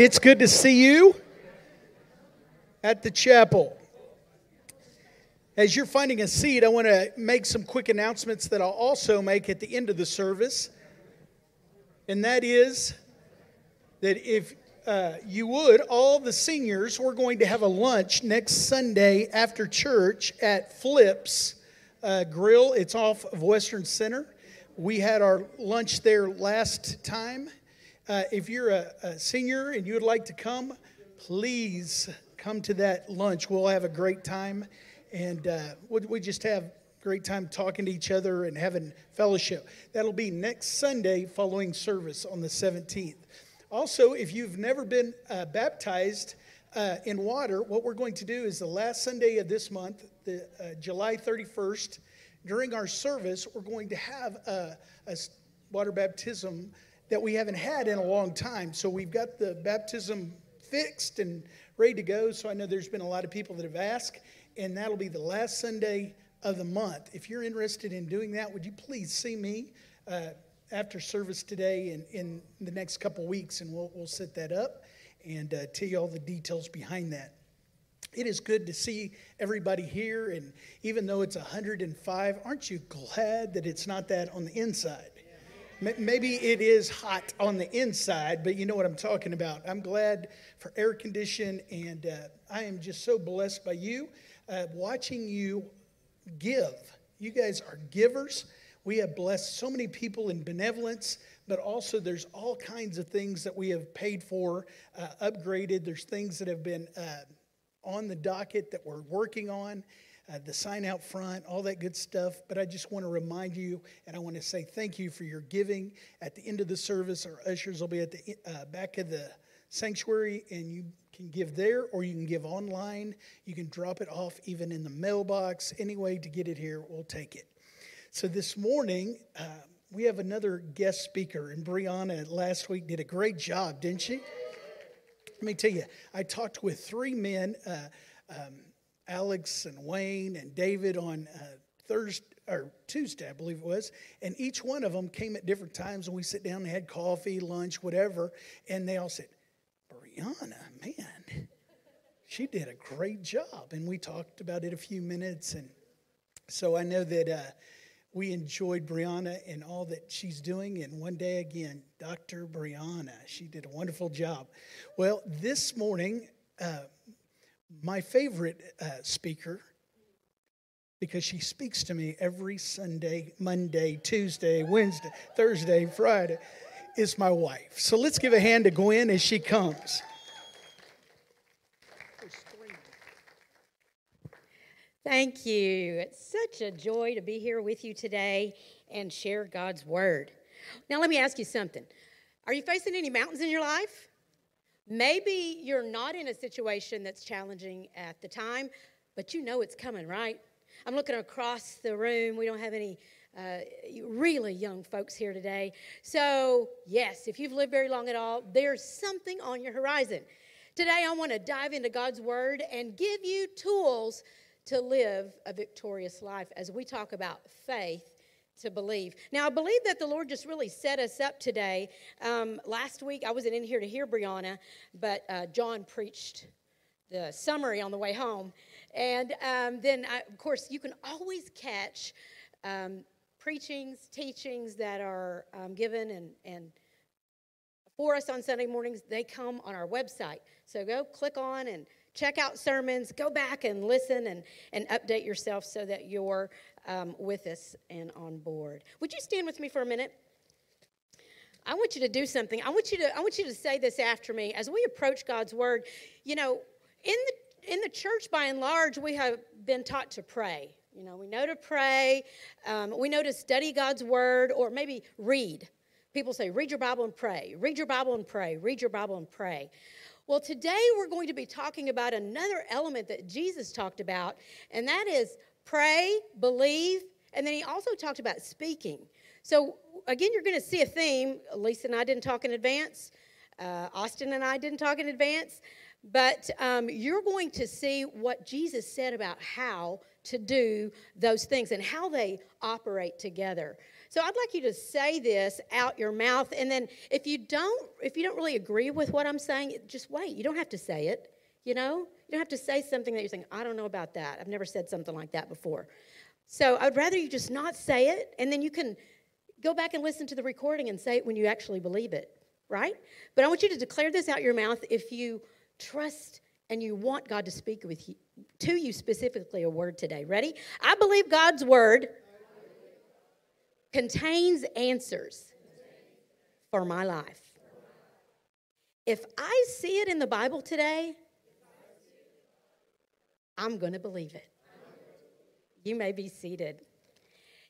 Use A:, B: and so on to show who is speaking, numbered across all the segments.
A: It's good to see you at the chapel. As you're finding a seat, I want to make some quick announcements that I'll also make at the end of the service. And that is that if uh, you would, all the seniors, we're going to have a lunch next Sunday after church at Flips uh, Grill. It's off of Western Center. We had our lunch there last time uh, if you're a, a, senior and you would like to come, please come to that lunch. We'll have a great time, and uh, we, we just have great time talking to each other and having fellowship. That'll be next Sunday following service on the 17th. Also, if you've never been uh, baptized uh, in water, what we're going to do is the last Sunday of this month, the uh, July 31st, during our service, we're going to have a, a water baptism that we haven't had in a long time. So we've got the baptism fixed and ready to go. So I know there's been a lot of people that have asked, and that'll be the last Sunday of the month. If you're interested in doing that, would you please see me uh, after service today and in the next couple weeks, and we'll, we'll set that up and uh, tell you all the details behind that. It is good to see everybody here, and even though it's 105, aren't you glad that it's not that on the inside? Maybe it is hot on the inside, but you know what I'm talking about. I'm glad for air condition, and uh, I am just so blessed by you uh, watching you give. You guys are givers. We have blessed so many people in benevolence, but also there's all kinds of things that we have paid for, uh, upgraded. There's things that have been uh, on the docket that we're working on uh, the sign out front, all that good stuff. But I just want to remind you, and I want to say thank you for your giving. At the end of the service, our ushers will be at the uh, back of the sanctuary, and you can give there or you can give online. You can drop it off even in the mailbox. Any way to get it here, we'll take it. So this morning, uh, we have another guest speaker, and Brianna last week did a great job, didn't she? Let me tell you, I talked with three men. Uh, um, Alex and Wayne and David on uh, Thursday or Tuesday, I believe it was, and each one of them came at different times, and we sit down and had coffee, lunch, whatever, and they all said, "Brianna, man, she did a great job," and we talked about it a few minutes, and so I know that. Uh, we enjoyed Brianna and all that she's doing. And one day again, Dr. Brianna, she did a wonderful job. Well, this morning, uh, my favorite uh, speaker because she speaks to me every Sunday, Monday, Tuesday, Wednesday, Thursday, Friday, is my wife. So let's give a hand to Gwen as she comes.
B: Thank you. It's such a joy to be here with you today and share God's word. Now, let me ask you something. Are you facing any mountains in your life? Maybe you're not in a situation that's challenging at the time, but you know it's coming, right? I'm looking across the room. We don't have any uh, really young folks here today. So, yes, if you've lived very long at all, there's something on your horizon. Today, I want to dive into God's Word and give you tools to live a victorious life as we talk about faith to believe. Now, I believe that the Lord just really set us up today. Um, last week, I wasn't in here to hear Brianna, but uh, John preached the summary on the way home. And um, then, I, of course, you can always catch um, preachings, teachings that are um, given and, and for us on Sunday mornings. They come on our website. So go click on and check out sermons, go back and listen and, and update yourself so that you're um, with us and on board. Would you stand with me for a minute? I want you to do something. I want you to I want you to say this after me as we approach God's word. You know, in the in the church by and large, we have been taught to pray. You know, we know to pray, um, we know to study God's word, or maybe read. People say, read your Bible and pray, read your Bible and pray, read your Bible and pray. Well, today we're going to be talking about another element that Jesus talked about, and that is pray, believe, and then he also talked about speaking. So, again, you're going to see a theme. Lisa and I didn't talk in advance, uh, Austin and I didn't talk in advance, but um, you're going to see what Jesus said about how to do those things and how they operate together. So I'd like you to say this out your mouth, and then if you don't, if you don't really agree with what I'm saying, just wait. You don't have to say it. You know, you don't have to say something that you're saying. I don't know about that. I've never said something like that before. So I'd rather you just not say it, and then you can go back and listen to the recording and say it when you actually believe it, right? But I want you to declare this out your mouth if you trust and you want God to speak with you to you specifically a word today. Ready? I believe God's word contains answers for my life. If I see it in the Bible today, I'm going to believe it. You may be seated.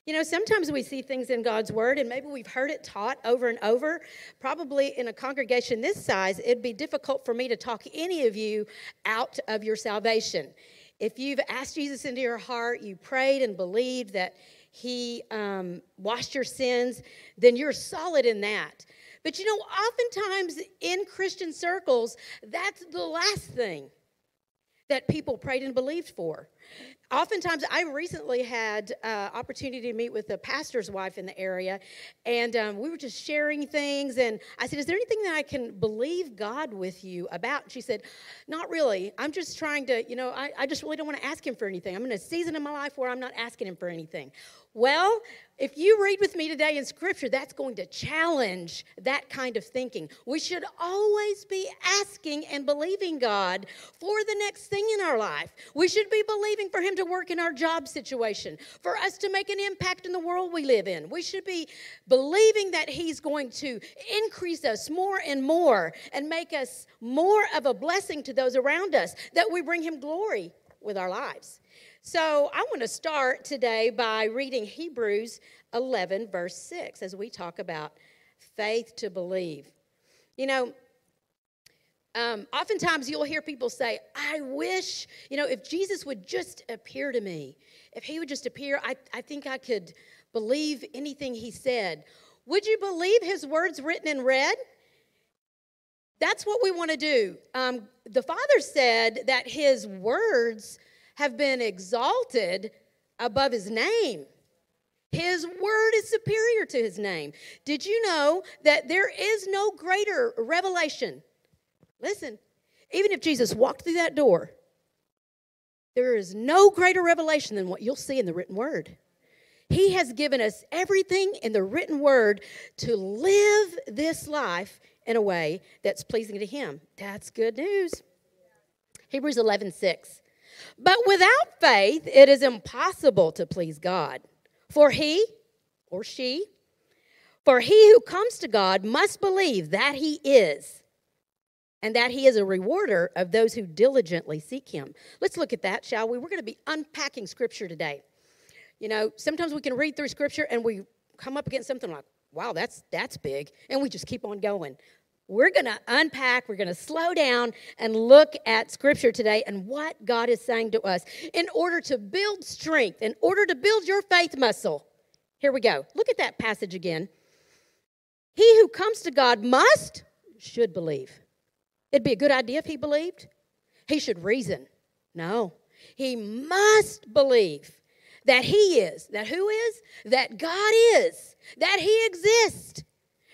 B: You know, sometimes we see things in God's Word, and maybe we've heard it taught over and over. Probably in a congregation this size, it'd be difficult for me to talk any of you out of your salvation. If you've asked Jesus into your heart, you prayed and believed that He um, washed your sins, then you're solid in that. But you know, oftentimes in Christian circles, that's the last thing that people prayed and believed for oftentimes i recently had uh, opportunity to meet with a pastor's wife in the area and um, we were just sharing things and i said is there anything that i can believe god with you about she said not really i'm just trying to you know i, I just really don't want to ask him for anything i'm in a season in my life where i'm not asking him for anything well, if you read with me today in Scripture, that's going to challenge that kind of thinking. We should always be asking and believing God for the next thing in our life. We should be believing for Him to work in our job situation, for us to make an impact in the world we live in. We should be believing that He's going to increase us more and more and make us more of a blessing to those around us, that we bring Him glory with our lives. So I want to start today by reading Hebrews 11, verse 6, as we talk about faith to believe. You know, um, oftentimes you'll hear people say, I wish, you know, if Jesus would just appear to me, if he would just appear, I, I think I could believe anything he said. Would you believe his words written in red? That's what we want to do. Um, the Father said that his words have been exalted above his name. His word is superior to his name. Did you know that there is no greater revelation? Listen, even if Jesus walked through that door, there is no greater revelation than what you'll see in the written word. He has given us everything in the written word to live this life in a way that's pleasing to him. That's good news. Hebrews 11 6. But without faith, it is impossible to please God. For he or she, for he who comes to God must believe that he is, and that he is a rewarder of those who diligently seek him. Let's look at that, shall we? We're going to be unpacking scripture today. You know, sometimes we can read through scripture and we come up against something like, wow, that's that's big, and we just keep on going we're going to unpack, we're going to slow down and look at scripture today and what God is saying to us in order to build strength, in order to build your faith muscle. Here we go. Look at that passage again. He who comes to God must, should believe. It'd be a good idea if he believed. He should reason. No, he must believe that he is, that who is, that God is, that he exists.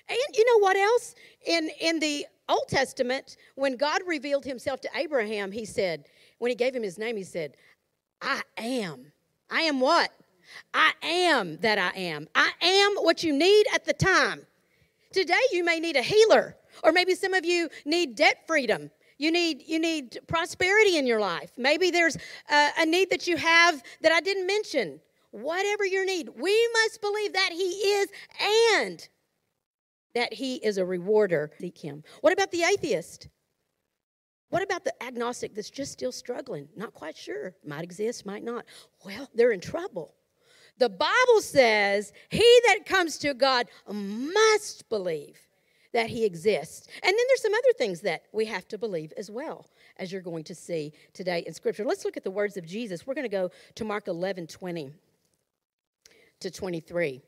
B: And you know what else? In, in the Old Testament, when God revealed himself to Abraham, he said, when he gave him his name, he said, I am. I am what? I am that I am. I am what you need at the time. Today, you may need a healer, or maybe some of you need debt freedom. You need, you need prosperity in your life. Maybe there's a, a need that you have that I didn't mention. Whatever your need, we must believe that He is and that he is a rewarder. Seek him. What about the atheist? What about the agnostic that's just still struggling? Not quite sure. Might exist, might not. Well, they're in trouble. The Bible says, He that comes to God must believe that He exists. And then there's some other things that we have to believe as well, as you're going to see today in Scripture. Let's look at the words of Jesus. We're going to go to Mark 11 20 to 23.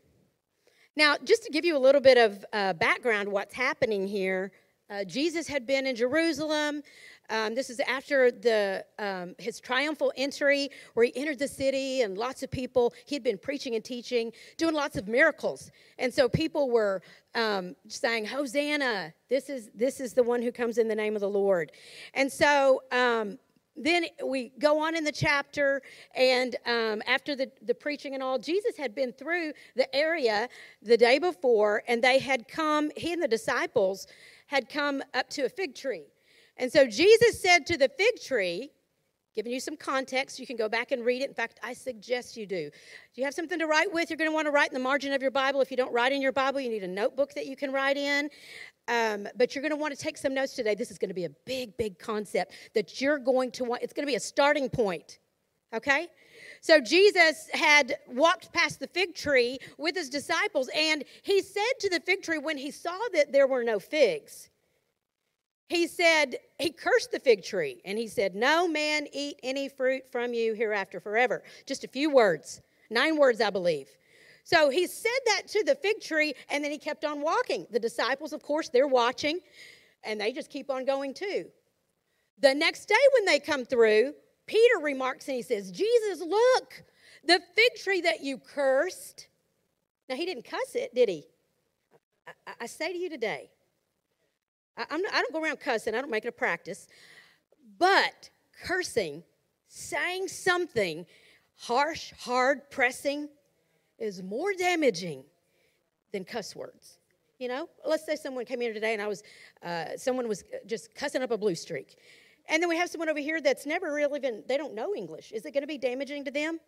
B: Now, just to give you a little bit of uh, background, what's happening here, uh, Jesus had been in Jerusalem. Um, this is after the um, his triumphal entry, where he entered the city, and lots of people. He had been preaching and teaching, doing lots of miracles, and so people were um, saying, "Hosanna! This is this is the one who comes in the name of the Lord." And so um, then we go on in the chapter, and um, after the, the preaching and all, Jesus had been through the area the day before, and they had come, he and the disciples had come up to a fig tree. And so Jesus said to the fig tree, giving you some context, you can go back and read it. In fact, I suggest you do. Do you have something to write with? You're going to want to write in the margin of your Bible. If you don't write in your Bible, you need a notebook that you can write in. Um, but you're going to want to take some notes today. This is going to be a big, big concept that you're going to want. It's going to be a starting point. Okay? So Jesus had walked past the fig tree with his disciples, and he said to the fig tree when he saw that there were no figs, he said, he cursed the fig tree and he said, No man eat any fruit from you hereafter forever. Just a few words, nine words, I believe. So he said that to the fig tree and then he kept on walking. The disciples, of course, they're watching and they just keep on going too. The next day when they come through, Peter remarks and he says, Jesus, look, the fig tree that you cursed. Now, he didn't cuss it, did he? I, I say to you today, I, not, I don't go around cussing, I don't make it a practice. But cursing, saying something harsh, hard, pressing, is more damaging than cuss words. You know, let's say someone came here today and I was, uh, someone was just cussing up a blue streak. And then we have someone over here that's never really been, they don't know English. Is it going to be damaging to them?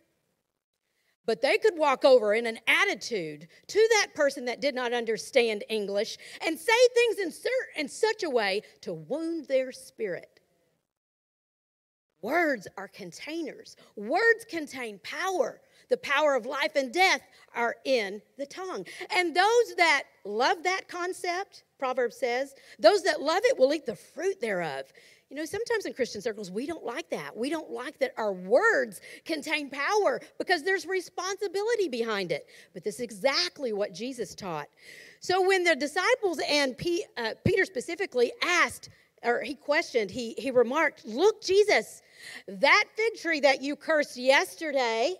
B: But they could walk over in an attitude to that person that did not understand English and say things in, in such a way to wound their spirit. Words are containers, words contain power. The power of life and death are in the tongue. And those that love that concept, Proverbs says, those that love it will eat the fruit thereof. You know, sometimes in Christian circles, we don't like that. We don't like that our words contain power because there's responsibility behind it. But this is exactly what Jesus taught. So when the disciples and P, uh, Peter specifically asked, or he questioned, he, he remarked, Look, Jesus, that fig tree that you cursed yesterday.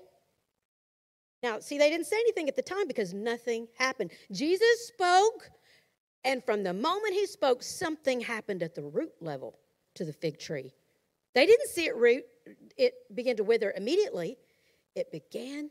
B: Now, see, they didn't say anything at the time because nothing happened. Jesus spoke, and from the moment he spoke, something happened at the root level to the fig tree. They didn't see it root, it began to wither immediately. It began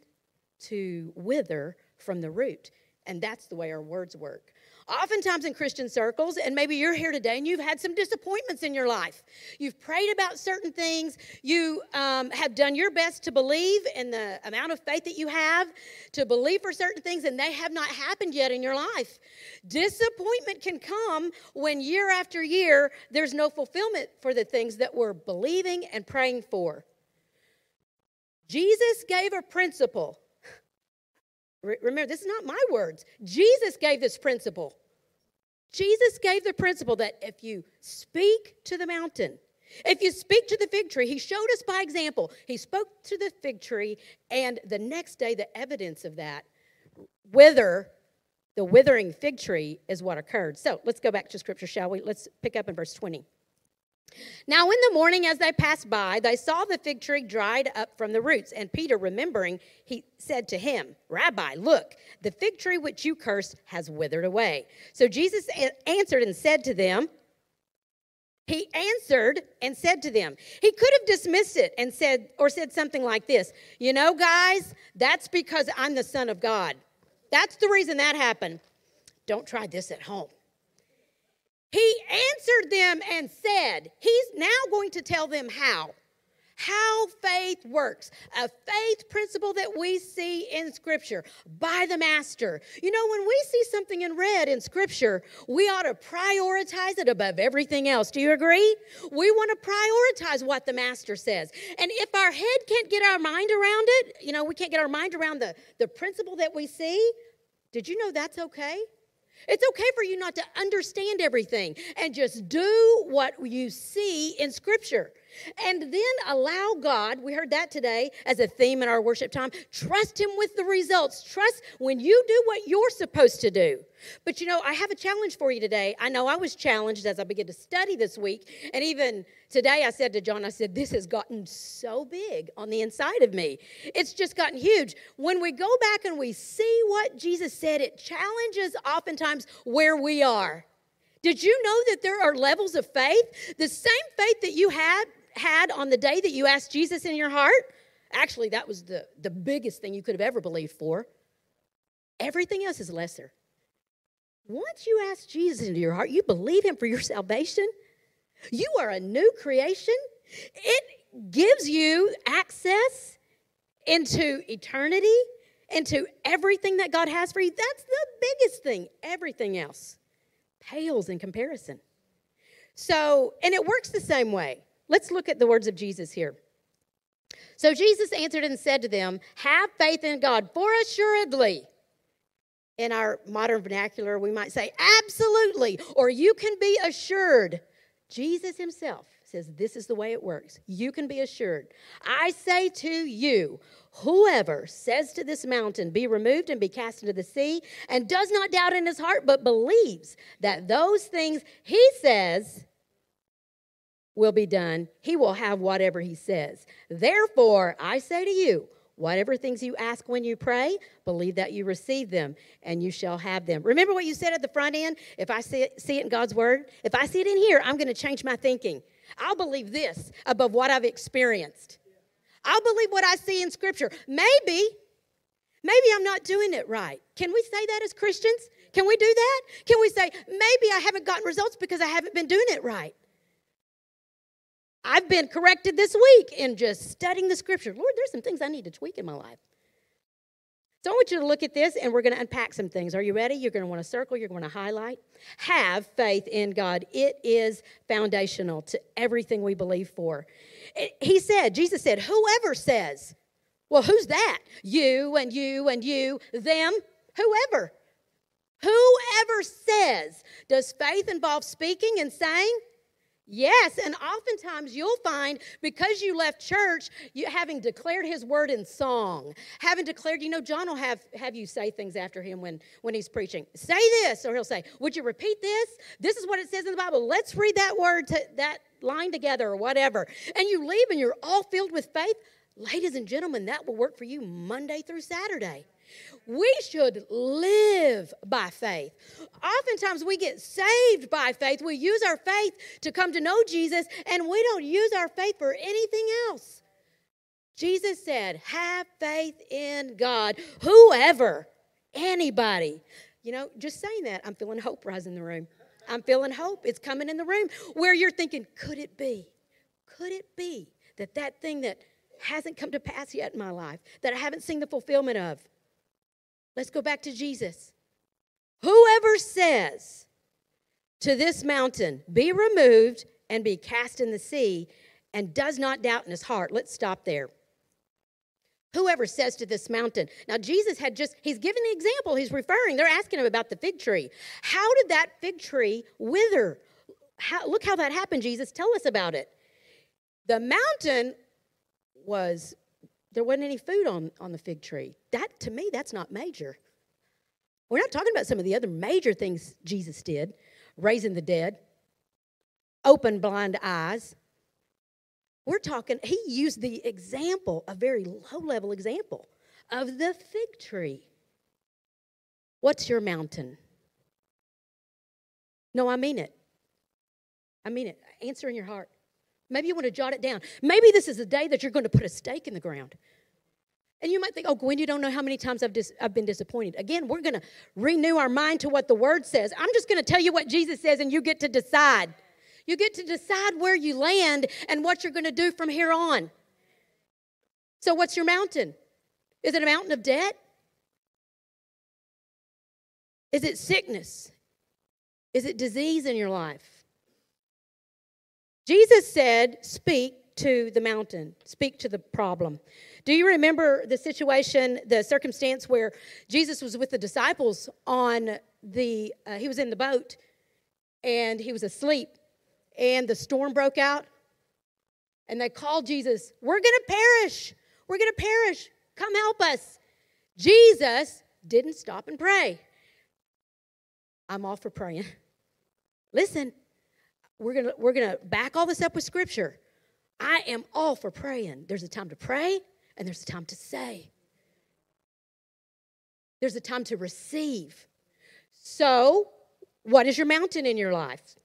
B: to wither from the root. And that's the way our words work. Oftentimes in Christian circles, and maybe you're here today and you've had some disappointments in your life. You've prayed about certain things. You um, have done your best to believe in the amount of faith that you have, to believe for certain things, and they have not happened yet in your life. Disappointment can come when year after year there's no fulfillment for the things that we're believing and praying for. Jesus gave a principle Remember, this is not my words. Jesus gave this principle. Jesus gave the principle that if you speak to the mountain, if you speak to the fig tree, he showed us by example. He spoke to the fig tree, and the next day, the evidence of that wither, the withering fig tree, is what occurred. So let's go back to scripture, shall we? Let's pick up in verse 20. Now, in the morning, as they passed by, they saw the fig tree dried up from the roots. And Peter, remembering, he said to him, Rabbi, look, the fig tree which you cursed has withered away. So Jesus answered and said to them, he answered and said to them, he could have dismissed it and said, or said something like this You know, guys, that's because I'm the Son of God. That's the reason that happened. Don't try this at home. He answered them and said, He's now going to tell them how. How faith works, a faith principle that we see in Scripture by the Master. You know, when we see something in red in Scripture, we ought to prioritize it above everything else. Do you agree? We want to prioritize what the Master says. And if our head can't get our mind around it, you know, we can't get our mind around the, the principle that we see, did you know that's okay? It's okay for you not to understand everything and just do what you see in Scripture. And then allow God, we heard that today as a theme in our worship time, trust Him with the results. Trust when you do what you're supposed to do. But you know, I have a challenge for you today. I know I was challenged as I began to study this week. And even today, I said to John, I said, This has gotten so big on the inside of me. It's just gotten huge. When we go back and we see what Jesus said, it challenges oftentimes where we are. Did you know that there are levels of faith? The same faith that you had had on the day that you asked Jesus in your heart, actually, that was the, the biggest thing you could have ever believed for. Everything else is lesser. Once you ask Jesus into your heart, you believe him for your salvation, you are a new creation. It gives you access into eternity, into everything that God has for you. That's the biggest thing. Everything else pales in comparison. So, and it works the same way. Let's look at the words of Jesus here. So Jesus answered and said to them, Have faith in God, for assuredly in our modern vernacular, we might say, absolutely, or you can be assured. Jesus himself says, This is the way it works. You can be assured. I say to you, whoever says to this mountain, Be removed and be cast into the sea, and does not doubt in his heart, but believes that those things he says will be done, he will have whatever he says. Therefore, I say to you, Whatever things you ask when you pray, believe that you receive them and you shall have them. Remember what you said at the front end? If I see it, see it in God's word, if I see it in here, I'm going to change my thinking. I'll believe this above what I've experienced. I'll believe what I see in scripture. Maybe, maybe I'm not doing it right. Can we say that as Christians? Can we do that? Can we say, maybe I haven't gotten results because I haven't been doing it right? I've been corrected this week in just studying the scripture. Lord, there's some things I need to tweak in my life. So I want you to look at this and we're going to unpack some things. Are you ready? You're going to want to circle, you're going to highlight. Have faith in God. It is foundational to everything we believe for. Eh, he said, Jesus said, whoever says, well, who's that? You and you and you, them, whoever. Whoever says, does faith involve speaking and saying? Yes, and oftentimes you'll find because you left church, you having declared his word in song, having declared, you know, John will have have you say things after him when when he's preaching. Say this, or he'll say, "Would you repeat this? This is what it says in the Bible. Let's read that word to that line together, or whatever." And you leave, and you're all filled with faith. Ladies and gentlemen, that will work for you Monday through Saturday. We should live by faith. Oftentimes we get saved by faith. We use our faith to come to know Jesus, and we don't use our faith for anything else. Jesus said, Have faith in God. Whoever, anybody. You know, just saying that, I'm feeling hope rise in the room. I'm feeling hope. It's coming in the room where you're thinking, Could it be? Could it be that that thing that hasn't come to pass yet in my life, that I haven't seen the fulfillment of, Let's go back to Jesus. Whoever says to this mountain, be removed and be cast in the sea, and does not doubt in his heart, let's stop there. Whoever says to this mountain, now Jesus had just, he's given the example, he's referring, they're asking him about the fig tree. How did that fig tree wither? How, look how that happened, Jesus. Tell us about it. The mountain was there wasn't any food on, on the fig tree. That, to me, that's not major. We're not talking about some of the other major things Jesus did raising the dead, open blind eyes. We're talking, he used the example, a very low level example of the fig tree. What's your mountain? No, I mean it. I mean it. Answer in your heart. Maybe you want to jot it down. Maybe this is the day that you're going to put a stake in the ground. And you might think, oh, Gwen, you don't know how many times I've, dis- I've been disappointed. Again, we're going to renew our mind to what the word says. I'm just going to tell you what Jesus says, and you get to decide. You get to decide where you land and what you're going to do from here on. So, what's your mountain? Is it a mountain of debt? Is it sickness? Is it disease in your life? Jesus said, Speak to the mountain, speak to the problem. Do you remember the situation, the circumstance where Jesus was with the disciples on the, uh, he was in the boat and he was asleep and the storm broke out? And they called Jesus, We're to perish. We're to perish. Come help us. Jesus didn't stop and pray. I'm all for praying. Listen, we're gonna we're gonna back all this up with scripture. I am all for praying. There's a time to pray and there's a time to say. There's a time to receive. So, what is your mountain in your life?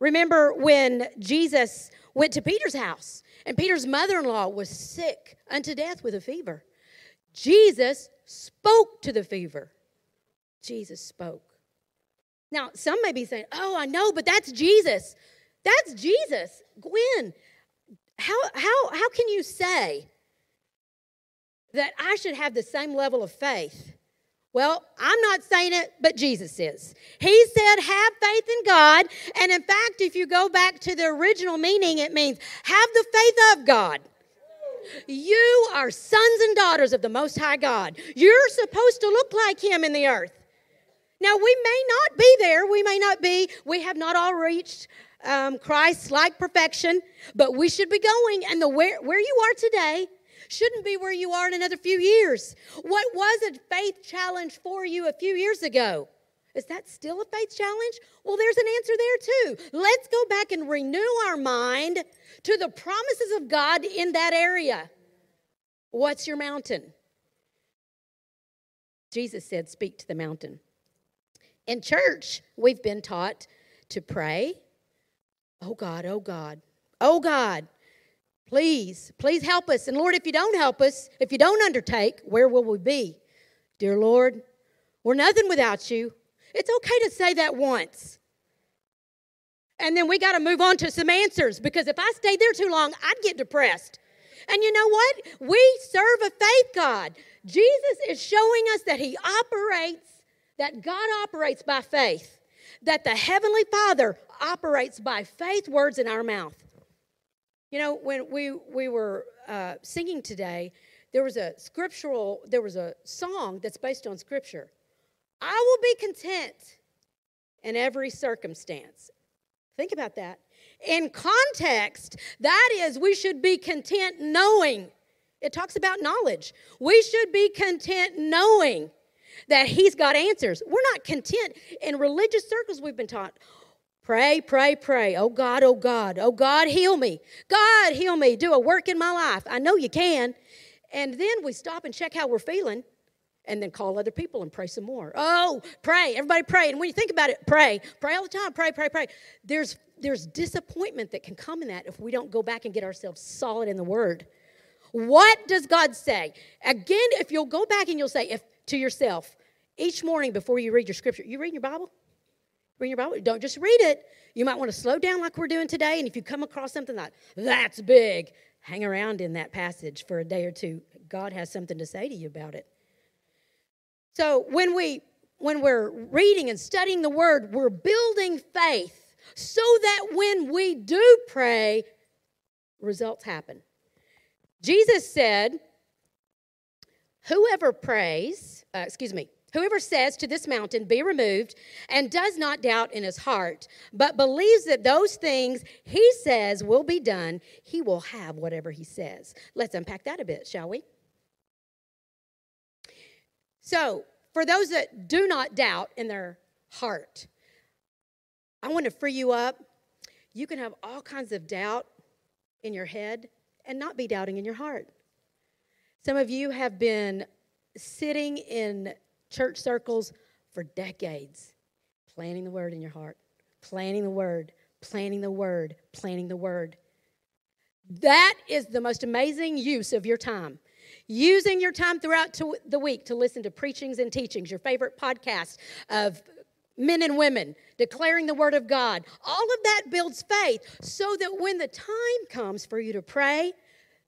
B: Remember when Jesus went to Peter's house and Peter's mother in law was sick unto death with a fever? Jesus spoke to the fever. Jesus spoke. Now, some may be saying, Oh, I know, but that's Jesus. That's Jesus. Gwen, how, how, how can you say that I should have the same level of faith? Well, I'm not saying it, but Jesus is. He said, have faith in God. And in fact, if you go back to the original meaning, it means have the faith of God. You are sons and daughters of the Most High God. You're supposed to look like Him in the earth. Now, we may not be there. We may not be. We have not all reached um, Christ like perfection, but we should be going. And the where, where you are today shouldn't be where you are in another few years. What was a faith challenge for you a few years ago? Is that still a faith challenge? Well, there's an answer there too. Let's go back and renew our mind to the promises of God in that area. What's your mountain? Jesus said, Speak to the mountain. In church, we've been taught to pray. Oh God, oh God, oh God, please, please help us. And Lord, if you don't help us, if you don't undertake, where will we be? Dear Lord, we're nothing without you. It's okay to say that once. And then we got to move on to some answers because if I stayed there too long, I'd get depressed. And you know what? We serve a faith God. Jesus is showing us that He operates, that God operates by faith, that the Heavenly Father operates by faith words in our mouth. You know, when we, we were uh, singing today, there was a scriptural, there was a song that's based on scripture. I will be content in every circumstance. Think about that. In context, that is, we should be content knowing. It talks about knowledge. We should be content knowing that He's got answers. We're not content. In religious circles, we've been taught pray, pray, pray. Oh God, oh God, oh God, heal me. God, heal me. Do a work in my life. I know you can. And then we stop and check how we're feeling and then call other people and pray some more. Oh, pray. Everybody pray. And when you think about it, pray. Pray all the time. Pray, pray, pray. There's there's disappointment that can come in that if we don't go back and get ourselves solid in the word. What does God say? Again, if you'll go back and you'll say if to yourself each morning before you read your scripture, you read your Bible? Read your Bible? Don't just read it. You might want to slow down like we're doing today. And if you come across something like that's big, hang around in that passage for a day or two. God has something to say to you about it. So when we when we're reading and studying the word, we're building faith so that when we do pray, results happen. Jesus said, Whoever prays, uh, excuse me, whoever says to this mountain, Be removed, and does not doubt in his heart, but believes that those things he says will be done, he will have whatever he says. Let's unpack that a bit, shall we? So, for those that do not doubt in their heart, I want to free you up. You can have all kinds of doubt in your head and not be doubting in your heart. Some of you have been sitting in church circles for decades, planting the word in your heart, planting the word, planting the word, planting the word. That is the most amazing use of your time using your time throughout the week to listen to preachings and teachings, your favorite podcast of men and women declaring the word of God. All of that builds faith so that when the time comes for you to pray,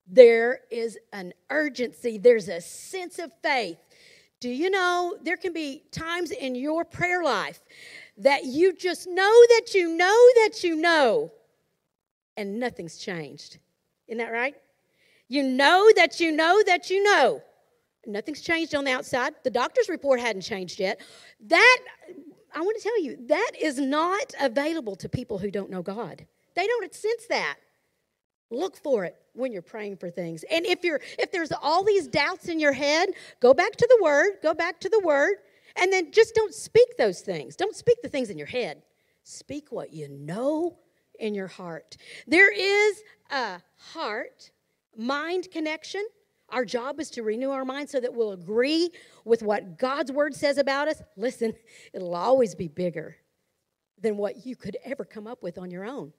B: there is an urgency, there's a sense of faith. Do you know there can be times in your prayer life that you just know that you know that you know, and nothing's changed? Isn't that right? You know that you know that you know. Nothing's changed on the outside. The doctor's report hadn't changed yet. That, I want to tell you, that is not available to people who don't know God. They don't sense that. Look for it when you're praying for things. And if you're if there's all these doubts in your head, go back to the word, go back to the word And then just don't speak those things. Don't speak the things in your head. Speak what you know in your heart. There is a heart mind connection. Our job is to renew our mind so that we'll agree with what God's word says about us. Listen, it'll always be bigger than what you could ever come up with on your own.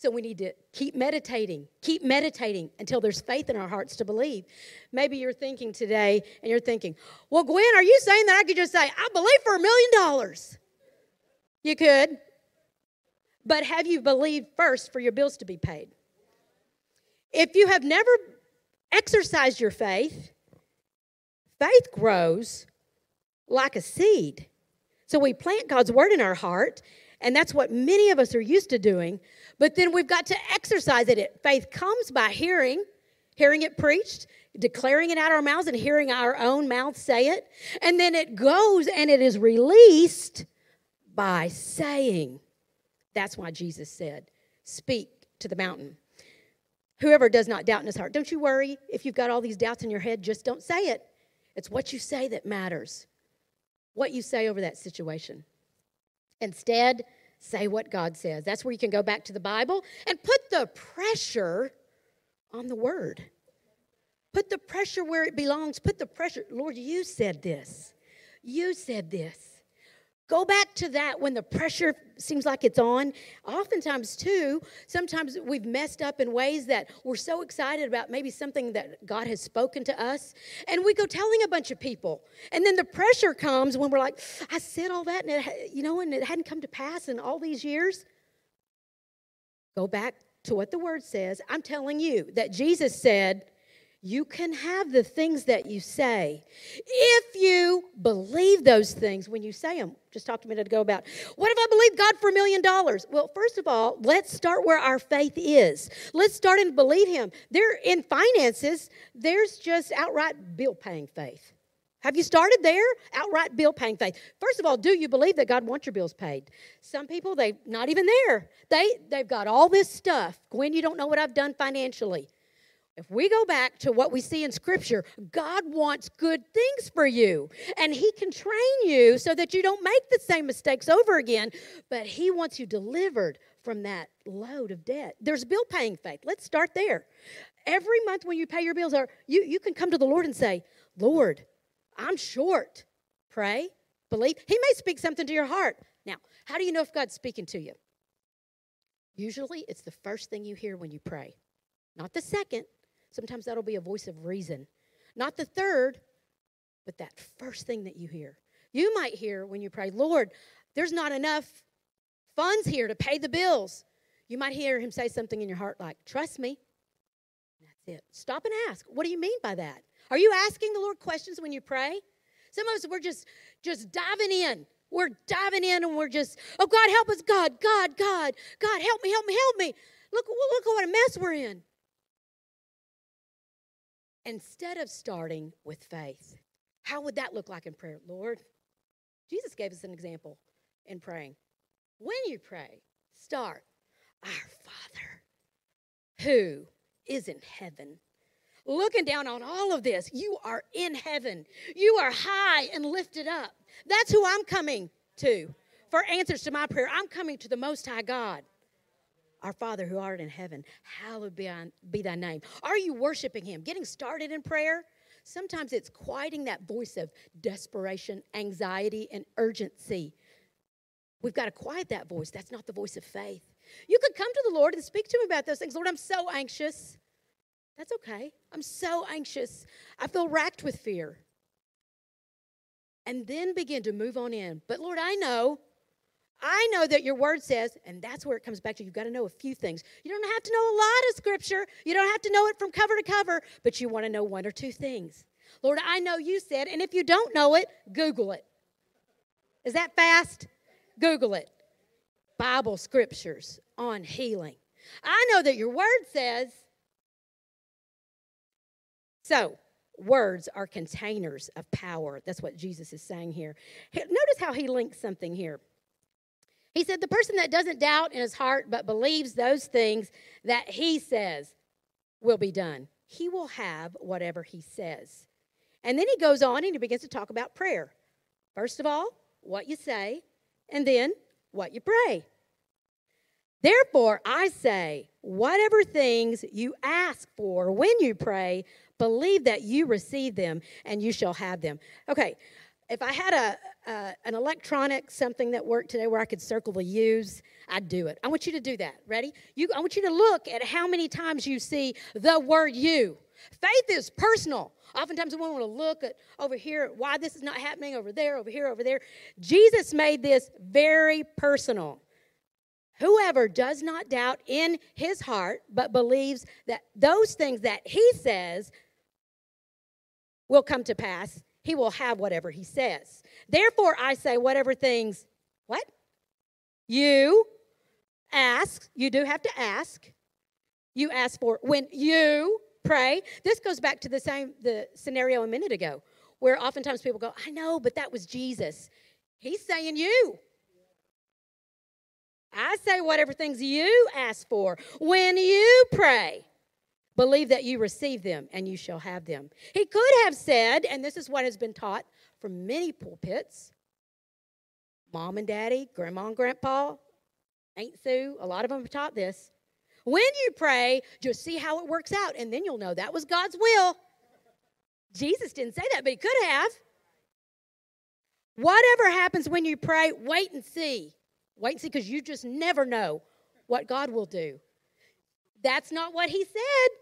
B: So we need to keep meditating, keep meditating until there's faith in our hearts to believe. Maybe you're thinking today and you're thinking, well, Gwen, are you saying that I could just say, I believe for a million dollars? You could. But have you believed first for your bills to be paid? If you have never exercised your faith, faith grows like a seed. So we plant God's word in our heart, and that's what many of us are used to doing. But then we've got to exercise it. Faith comes by hearing, hearing it preached, declaring it out of our mouths, and hearing our own mouths say it. And then it goes and it is released by saying. That's why Jesus said, Speak to the mountain. Whoever does not doubt in his heart, don't you worry if you've got all these doubts in your head, just don't say it. It's what you say that matters, what you say over that situation. Instead, say what God says. That's where you can go back to the Bible and put the pressure on the Word. Put the pressure where it belongs. Put the pressure. Lord, you said this. You said this. Go back to that when the pressure seems like it's on. Oftentimes, too, sometimes we've messed up in ways that we're so excited about maybe something that God has spoken to us, and we go telling a bunch of people. And then the pressure comes when we're like, I said all that, and it, you know, and it hadn't come to pass in all these years. Go back to what the word says. I'm telling you that Jesus said, you can have the things that you say if you believe those things when you say them. Just talked a minute ago about what if I believe God for a million dollars? Well, first of all, let's start where our faith is. Let's start and believe Him. There in finances, there's just outright bill paying faith. Have you started there? Outright bill paying faith. First of all, do you believe that God wants your bills paid? Some people, they not even there. They they've got all this stuff. Gwen, you don't know what I've done financially. If we go back to what we see in Scripture, God wants good things for you. And He can train you so that you don't make the same mistakes over again, but He wants you delivered from that load of debt. There's bill paying faith. Let's start there. Every month when you pay your bills, you, you can come to the Lord and say, Lord, I'm short. Pray, believe. He may speak something to your heart. Now, how do you know if God's speaking to you? Usually, it's the first thing you hear when you pray, not the second, Sometimes that'll be a voice of reason. Not the third, but that first thing that you hear. You might hear when you pray, Lord, there's not enough funds here to pay the bills. You might hear him say something in your heart like, Trust me. That's it. Stop and ask. What do you mean by that? Are you asking the Lord questions when you pray? Some of us, we're just, just diving in. We're diving in and we're just, oh, God, help us. God, God, God, God, help me, help me, help me. Look, look at what a mess we're in instead of starting with faith. How would that look like in prayer? Lord, Jesus gave us an example in praying. When you pray, start, Our Father, who is in heaven. Looking down on all of this, you are in heaven. You are high and lifted up. That's who I'm coming to for answers to my prayer. I'm coming to the Most High God. Our Father who art in heaven, hallowed be, on, be thy name. Are you worshiping him? Getting started in prayer? Sometimes it's quieting that voice of desperation, anxiety, and urgency. We've got to quiet that voice. That's not the voice of faith. You could come to the Lord and speak to him about those things. Lord, I'm so anxious. That's okay. I'm so anxious. I feel racked with fear. And then begin to move on in. But Lord, I know I know that your word says, and that's where it comes back to you've got to know a few things. You don't have to know a lot of scripture, you don't have to know it from cover to cover, but you want to know one or two things. Lord, I know you said, and if you don't know it, Google it. Is that fast? Google it. Bible scriptures on healing. I know that your word says. So, words are containers of power. That's what Jesus is saying here. Notice how he links something here. He said, The person that doesn't doubt in his heart but believes those things that he says will be done, he will have whatever he says. And then he goes on and he begins to talk about prayer. First of all, what you say, and then what you pray. Therefore, I say, whatever things you ask for when you pray, believe that you receive them and you shall have them. Okay, if I had a, uh, an electronic something that worked today where I could circle the U's, I'd do it. I want you to do that. Ready? You, I want you to look at how many times you see the word you. Faith is personal. Oftentimes we want to look at over here why this is not happening over there, over here, over there. Jesus made this very personal. Whoever does not doubt in his heart, but believes that those things that he says will come to pass, he will have whatever he says. Therefore, I say, whatever things, what? You ask, you do have to ask. You ask for when you pray. This goes back to the same the scenario a minute ago, where oftentimes people go, I know, but that was Jesus. He's saying you. I say whatever things you ask for. When you pray, believe that you receive them and you shall have them. He could have said, and this is what has been taught from many pulpits mom and daddy, grandma and grandpa, Aunt Sue, a lot of them have taught this. When you pray, just see how it works out, and then you'll know that was God's will. Jesus didn't say that, but he could have. Whatever happens when you pray, wait and see. Wait and see, because you just never know what God will do. That's not what he said.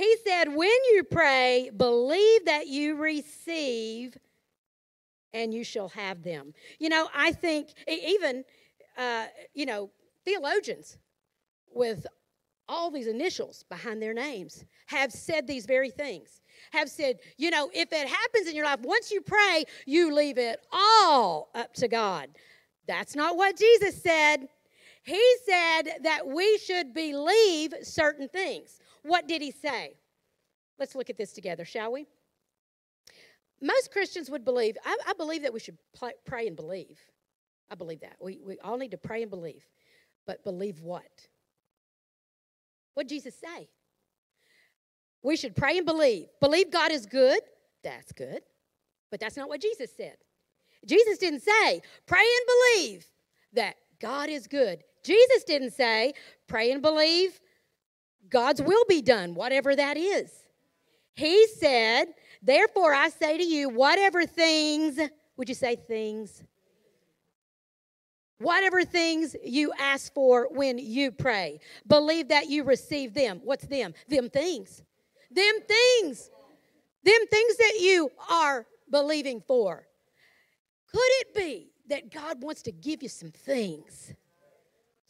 B: He said, when you pray, believe that you receive and you shall have them. You know, I think even, uh, you know, theologians with all these initials behind their names have said these very things. Have said, you know, if it happens in your life, once you pray, you leave it all up to God. That's not what Jesus said. He said that we should believe certain things. What did he say? Let's look at this together, shall we? Most Christians would believe, I, I believe that we should pray and believe. I believe that. We, we all need to pray and believe. But believe what? What did Jesus say? We should pray and believe. Believe God is good. That's good. But that's not what Jesus said. Jesus didn't say, pray and believe that God is good. Jesus didn't say, pray and believe God's will be done, whatever that is. He said, therefore I say to you, whatever things, would you say things? Whatever things you ask for when you pray, believe that you receive them. What's them? Them things. Them things. Them things that you are believing for. Could it be that God wants to give you some things?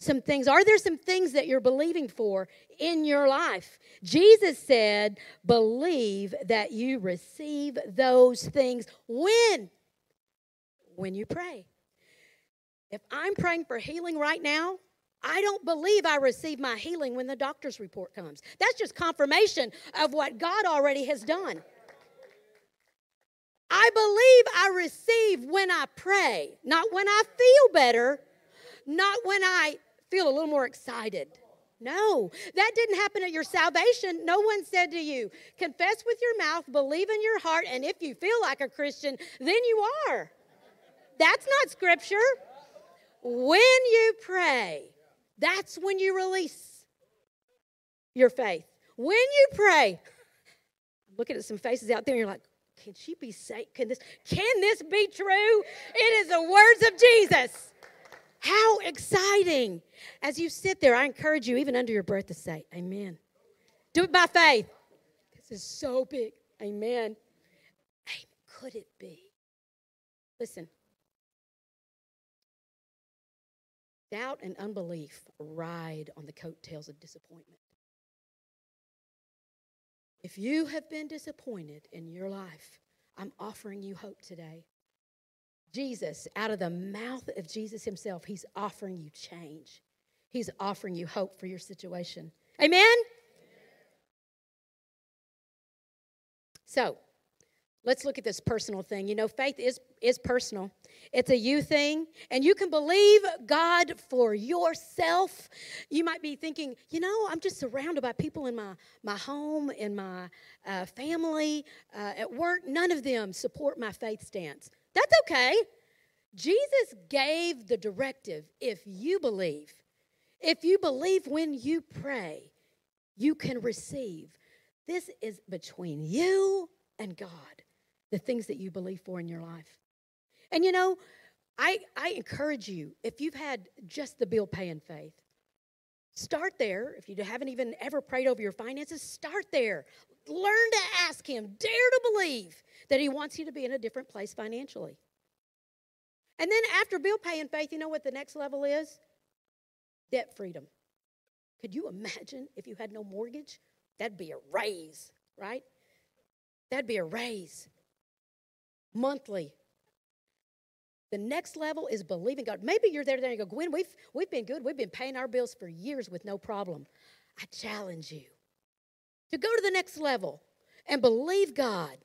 B: Some things. Are there some things that you're believing for in your life? Jesus said, believe that you receive those things when? When you pray. If I'm praying for healing right now, I don't believe I receive my healing when the doctor's report comes. That's just confirmation of what God already has done. I believe I receive when I pray, not when I feel better, not when I feel a little more excited. No, that didn't happen at your salvation. No one said to you, confess with your mouth, believe in your heart, and if you feel like a Christian, then you are. That's not scripture. When you pray, that's when you release your faith. When you pray, looking at some faces out there, and you're like, can she be saved? Can this, can this be true? It is the words of Jesus. How exciting. As you sit there, I encourage you, even under your breath, to say, Amen. Do it by faith. This is so big. Amen. Could it be? Listen, Doubt and unbelief ride on the coattails of disappointment. If you have been disappointed in your life, I'm offering you hope today. Jesus, out of the mouth of Jesus himself, he's offering you change. He's offering you hope for your situation. Amen? So, Let's look at this personal thing. You know, faith is, is personal, it's a you thing, and you can believe God for yourself. You might be thinking, you know, I'm just surrounded by people in my, my home, in my uh, family, uh, at work. None of them support my faith stance. That's okay. Jesus gave the directive if you believe, if you believe when you pray, you can receive. This is between you and God, the things that you believe for in your life. And you know, I, I encourage you, if you've had just the bill paying faith, start there. If you haven't even ever prayed over your finances, start there. Learn to ask Him, dare to believe that He wants you to be in a different place financially. And then after bill paying faith, you know what the next level is? Debt freedom. Could you imagine if you had no mortgage? That'd be a raise, right? That'd be a raise. Monthly. The next level is believing God. Maybe you're there today and you go, Gwen, we've, we've been good. We've been paying our bills for years with no problem. I challenge you to go to the next level and believe God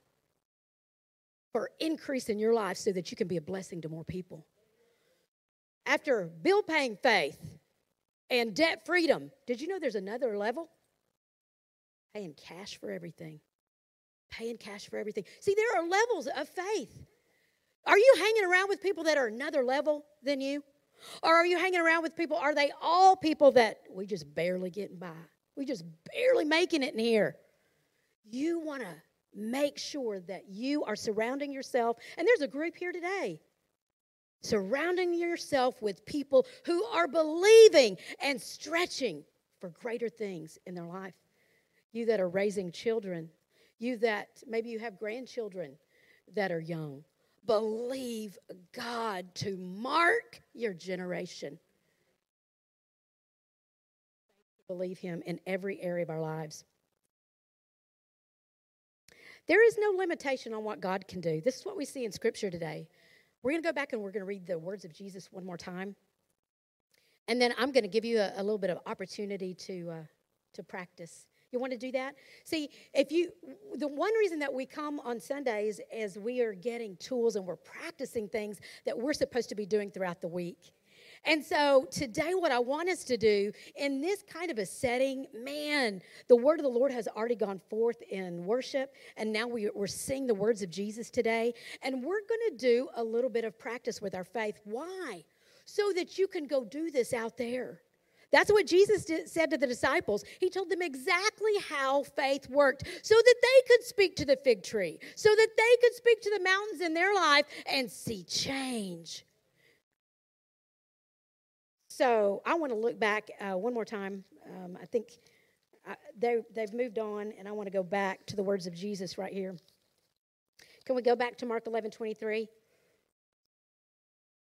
B: for increase in your life so that you can be a blessing to more people. After bill paying faith and debt freedom, did you know there's another level? Paying cash for everything. Paying cash for everything. See, there are levels of faith. Are you hanging around with people that are another level than you? Or are you hanging around with people, are they all people that we just barely getting by? We just barely making it in here. You want to make sure that you are surrounding yourself, and there's a group here today, surrounding yourself with people who are believing and stretching for greater things in their life. You that are raising children, you that maybe you have grandchildren that are young, believe God to mark your generation. Believe Him in every area of our lives. There is no limitation on what God can do. This is what we see in Scripture today. We're going to go back and we're going to read the words of Jesus one more time. And then I'm going to give you a, a little bit of opportunity to, uh, to practice. You want to do that? See, if you, the one reason that we come on Sundays is we are getting tools and we're practicing things that we're supposed to be doing throughout the week. And so today, what I want us to do in this kind of a setting, man, the word of the Lord has already gone forth in worship, and now we, are seeing the words of Jesus today. And we're going to do a little bit of practice with our faith. Why? So that you can go do this out there. That's what Jesus did, said to the disciples. He told them exactly how faith worked so that they could speak to the fig tree, so that they could speak to the mountains in their life and see change. So I want to look back uh, one more time. Um, I think I, uh, they, they've moved on, and I want to go back to the words of Jesus right here. Can we go back to Mark 11 23?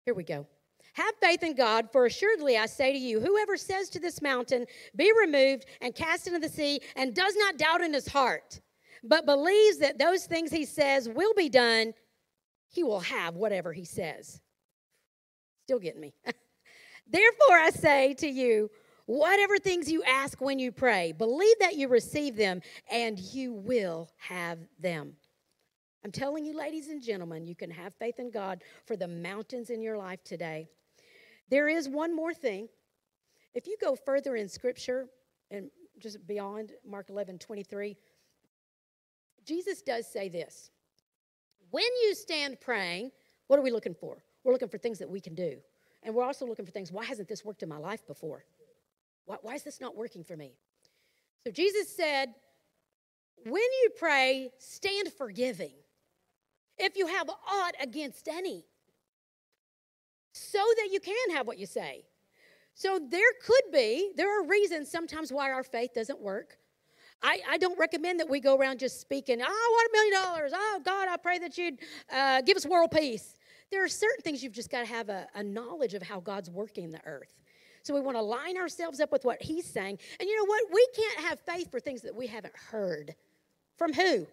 B: Here we go. Have faith in God, for assuredly I say to you, whoever says to this mountain, Be removed and cast into the sea, and does not doubt in his heart, but believes that those things he says will be done, he will have whatever he says. Still getting me. Therefore, I say to you, whatever things you ask when you pray, believe that you receive them and you will have them. I'm telling you, ladies and gentlemen, you can have faith in God for the mountains in your life today. There is one more thing. If you go further in Scripture and just beyond Mark 11 23, Jesus does say this When you stand praying, what are we looking for? We're looking for things that we can do. And we're also looking for things why hasn't this worked in my life before? Why, why is this not working for me? So Jesus said, when you pray, stand forgiving. If you have aught against any, so that you can have what you say. So there could be, there are reasons sometimes why our faith doesn't work. I, I don't recommend that we go around just speaking, oh, I want a million dollars. Oh, God, I pray that you'd uh, give us world peace. There are certain things you've just got to have a, a knowledge of how God's working the earth. So we want to line ourselves up with what He's saying. And you know what? We can't have faith for things that we haven't heard. From who?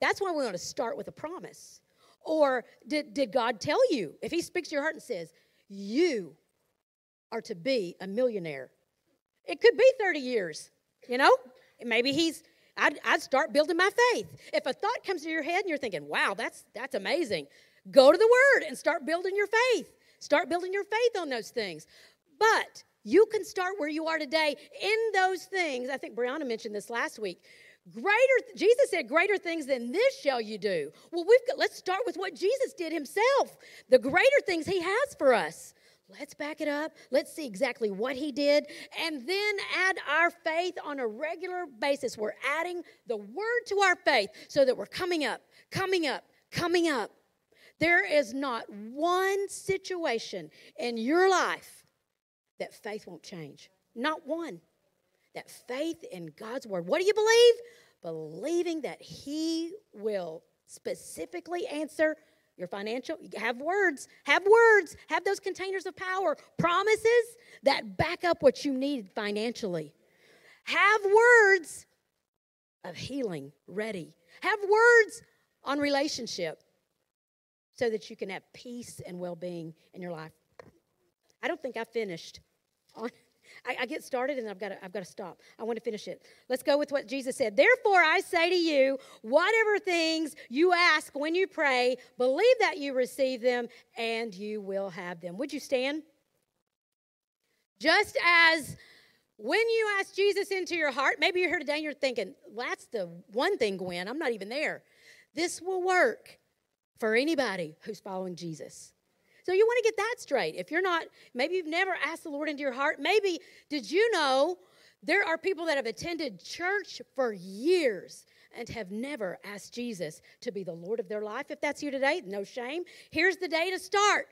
B: That's why we want to start with a promise. Or did, did God tell you? If He speaks to your heart and says, You are to be a millionaire, it could be 30 years, you know? Maybe He's I'd, I'd start building my faith. If a thought comes to your head and you're thinking, wow, that's, that's amazing, go to the Word and start building your faith. Start building your faith on those things. But you can start where you are today in those things. I think Brianna mentioned this last week. Greater, Jesus said, greater things than this shall you do. Well, we've got, let's start with what Jesus did himself. The greater things he has for us. Let's back it up. Let's see exactly what he did and then add our faith on a regular basis. We're adding the word to our faith so that we're coming up, coming up, coming up. There is not one situation in your life that faith won't change. Not one. That faith in God's word. What do you believe? Believing that He will specifically answer your financial, have words, have words, have those containers of power, promises that back up what you need financially. Have words of healing ready. Have words on relationship so that you can have peace and well being in your life. I don't think I finished on. I, I, get started and I've got I've got to stop. I want to finish it. Let's go with what Jesus said. Therefore, I say to you, whatever things you ask when you pray, believe that you receive them and you will have them. Would you stand? Just as when you ask Jesus into your heart, maybe you're here today and you're thinking, that's the one thing, Gwen, I'm not even there. This will work for anybody who's following Jesus. So you want to get that straight. If you're not, maybe you've never asked the Lord into your heart. Maybe, did you know there are people that have attended church for years and have never asked Jesus to be the Lord of their life? If that's you today, no shame. Here's the day to start.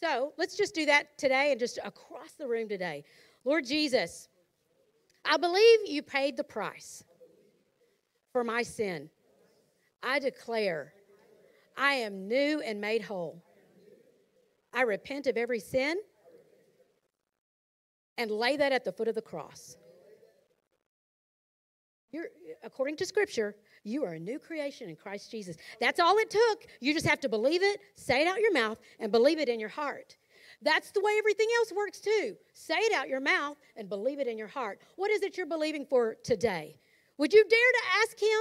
B: So let's just do that today and just across the room today. Lord Jesus, I believe you paid the price for my sin. I declare I am new and made whole. I repent of every sin and lay that at the foot of the cross. You're, according to Scripture, you are a new creation in Christ Jesus. That's all it took. You just have to believe it, say it out your mouth, and believe it in your heart. That's the way everything else works too. Say it out your mouth and believe it in your heart. What is it you're believing for today? Would you dare to ask Him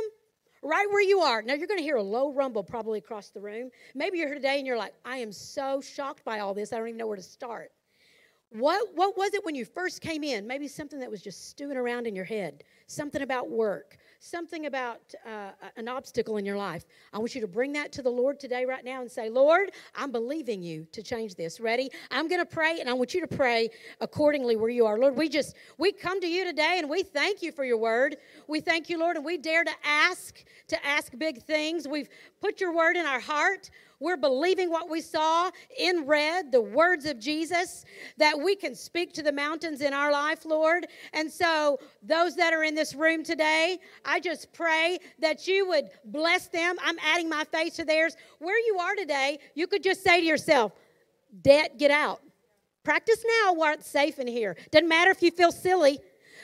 B: right where you are. Now, you're going to hear a low rumble probably across the room. Maybe you're here today and you're like, I am so shocked by all this, I don't even know where to start. What, what was it when you first came in? Maybe something that was just stewing around in your head, something about work, something about uh, an obstacle in your life. I want you to bring that to the Lord today, right now, and say, Lord, I'm believing you to change this. Ready? I'm going to pray, and I want you to pray accordingly where you are. Lord, we just, we come to you today, and we thank you for your word. We thank you, Lord, and we dare to ask, to ask big things. We've put your word in our heart. We're believing what we saw in red, the words of Jesus, that we can speak to the mountains in our life, Lord. And so, those that are in this room today, I just pray that you would bless them. I'm adding my face to theirs. Where you are today, you could just say to yourself, Debt, get out. Practice now while it's safe in here. Doesn't matter if you feel silly.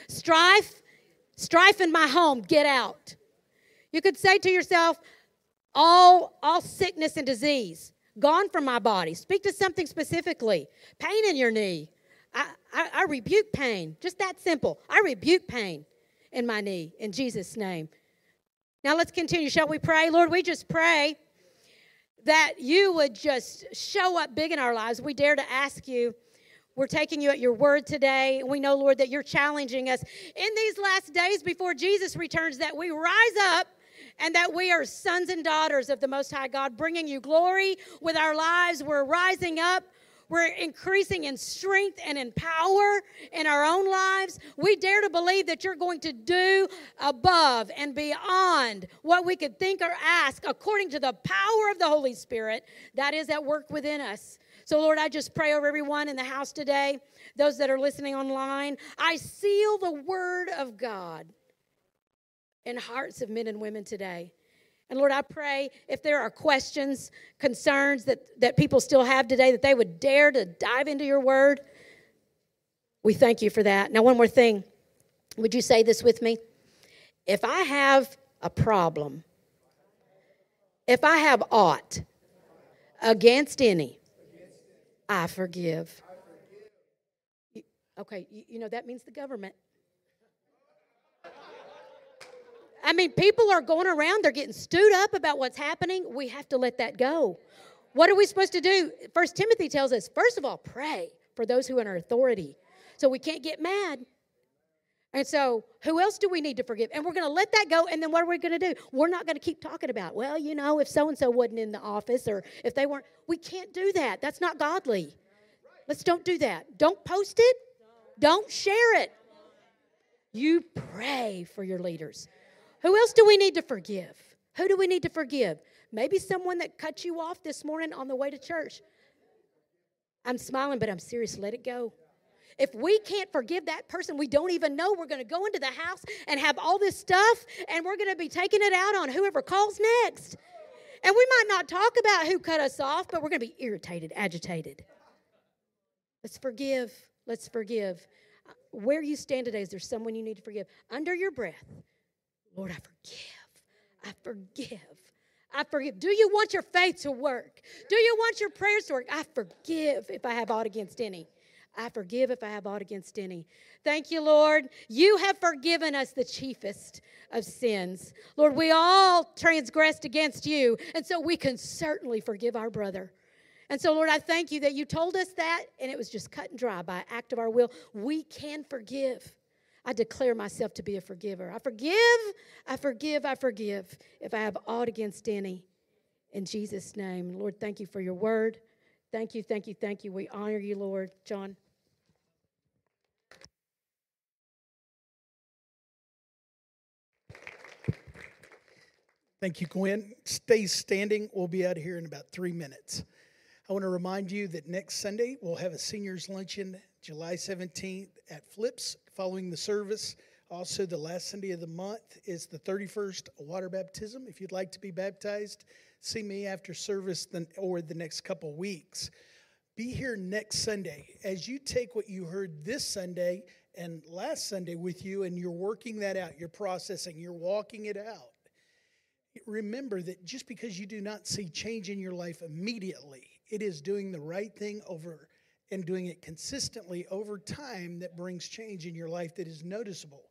B: Strife, strife in my home, get out. You could say to yourself, all, all sickness and disease gone from my body. Speak to something specifically. Pain in your knee. I, I, I rebuke pain. Just that simple. I rebuke pain in my knee in Jesus' name. Now let's continue. Shall we pray? Lord, we just pray that you would just show up big in our lives. We dare to ask you. We're taking you at your word today. We know, Lord, that you're challenging us in these last days before Jesus returns that we rise up and that we are sons and daughters of the Most High God, bringing you glory with our lives. We're rising up. We're increasing in strength and in power in our own lives. We dare to believe that you're going to do above and beyond what we could think or ask according to the power of the Holy Spirit that is at work within us. So, Lord, I just pray over everyone in the house today, those that are listening online. I seal the word of God in hearts of men and women today. And Lord, I pray if there are questions, concerns that, that people still have today, that they would dare to dive into your word. We thank you for that. Now, one more thing. Would you say this with me? If I have a problem, if I have aught against any, I forgive. Okay, you know, that means the government. I mean, people are going around, they're getting stewed up about what's happening. We have to let that go. What are we supposed to do? First Timothy tells us, first of all, pray for those who are in authority. So we can't get mad. And so, who else do we need to forgive? And we're going to let that go. And then what are we going to do? We're not going to keep talking about, well, you know, if so and so wasn't in the office or if they weren't. We can't do that. That's not godly. Let's don't do that. Don't post it, don't share it. You pray for your leaders. Who else do we need to forgive? Who do we need to forgive? Maybe someone that cut you off this morning on the way to church. I'm smiling, but I'm serious. Let it go. If we can't forgive that person we don't even know, we're going to go into the house and have all this stuff and we're going to be taking it out on whoever calls next. And we might not talk about who cut us off, but we're going to be irritated, agitated. Let's forgive. Let's forgive. Where you stand today, is there someone you need to forgive? Under your breath, Lord, I forgive. I forgive. I forgive. Do you want your faith to work? Do you want your prayers to work? I forgive if I have aught against any. I forgive if I have aught against any. Thank you, Lord. You have forgiven us the chiefest of sins. Lord, we all transgressed against you, and so we can certainly forgive our brother. And so, Lord, I thank you that you told us that, and it was just cut and dry by act of our will. We can forgive. I declare myself to be a forgiver. I forgive, I forgive, I forgive if I have aught against any. In Jesus' name. Lord, thank you for your word. Thank you, thank you, thank you. We honor you, Lord. John.
A: Thank you, Gwen. Stay standing. We'll be out of here in about three minutes. I want to remind you that next Sunday we'll have a seniors luncheon, July 17th at Flips following the service. Also, the last Sunday of the month is the 31st water baptism. If you'd like to be baptized, see me after service or the next couple weeks. Be here next Sunday as you take what you heard this Sunday and last Sunday with you and you're working that out, you're processing, you're walking it out remember that just because you do not see change in your life immediately, it is doing the right thing over and doing it consistently over time that brings change in your life that is noticeable.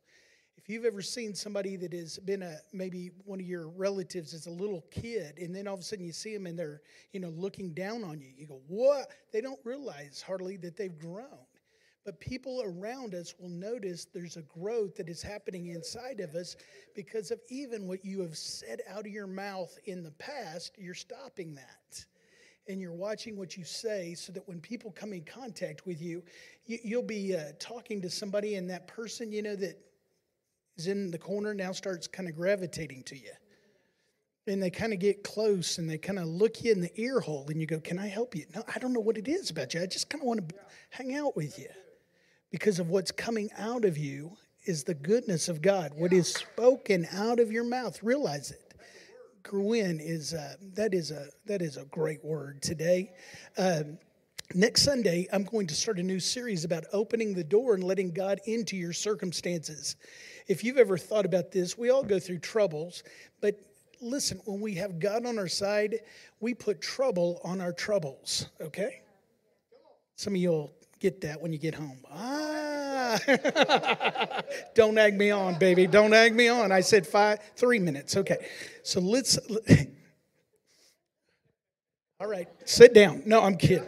A: If you've ever seen somebody that has been a maybe one of your relatives as a little kid, and then all of a sudden you see them and they're you know looking down on you, you go, "What?" They don't realize hardly that they've grown. But people around us will notice there's a growth that is happening inside of us because of even what you have said out of your mouth in the past, you're stopping that. And you're watching what you say so that when people come in contact with you, you will be uh, talking to somebody, and that person, you know, that is in the corner now starts kind of gravitating to you. And they kind of get close and they kind of look you in the ear hole and you go can i help you? No i don't know what it is about you. I just kind of want to hang out with you because of what's coming out of you is the goodness of God. What is spoken out of your mouth, realize it. Gwen is uh, that is a that is a great word today. Um, next Sunday, I'm going to start a new series about opening the door and letting God into your circumstances. If you've ever thought about this, we all go through troubles, but listen, when we have God on our side, we put trouble on our troubles. Okay. Some of you'll get that when you get home. Ah, don't egg me on, baby. Don't egg me on. I said five, three minutes. Okay, so let's. All right, sit down. No, I'm kidding.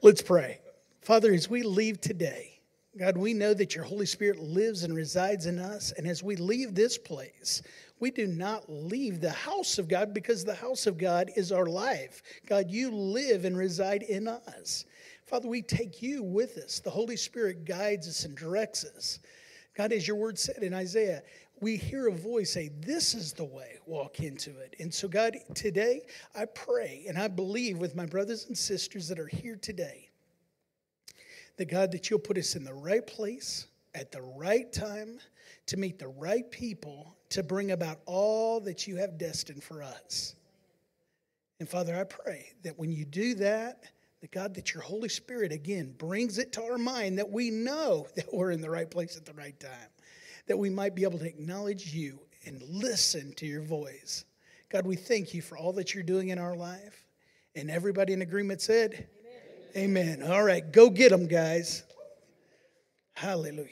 A: Let's pray. Father, as we leave today, God, we know that your Holy Spirit lives and resides in us. And as we leave this place, we do not leave the house of God because the house of God is our life. God, you live and reside in us. Father, we take you with us. The Holy Spirit guides us and directs us. God, as your word said in Isaiah, we hear a voice say, This is the way, walk into it. And so, God, today I pray and I believe with my brothers and sisters that are here today that God, that you'll put us in the right place at the right time to meet the right people to bring about all that you have destined for us. And Father, I pray that when you do that, that God, that your Holy Spirit again brings it to our mind that we know that we're in the right place at the right time, that we might be able to acknowledge you and listen to your voice. God, we thank you for all that you're doing in our life. And everybody in agreement said, Amen. Amen. All right, go get them, guys. Hallelujah.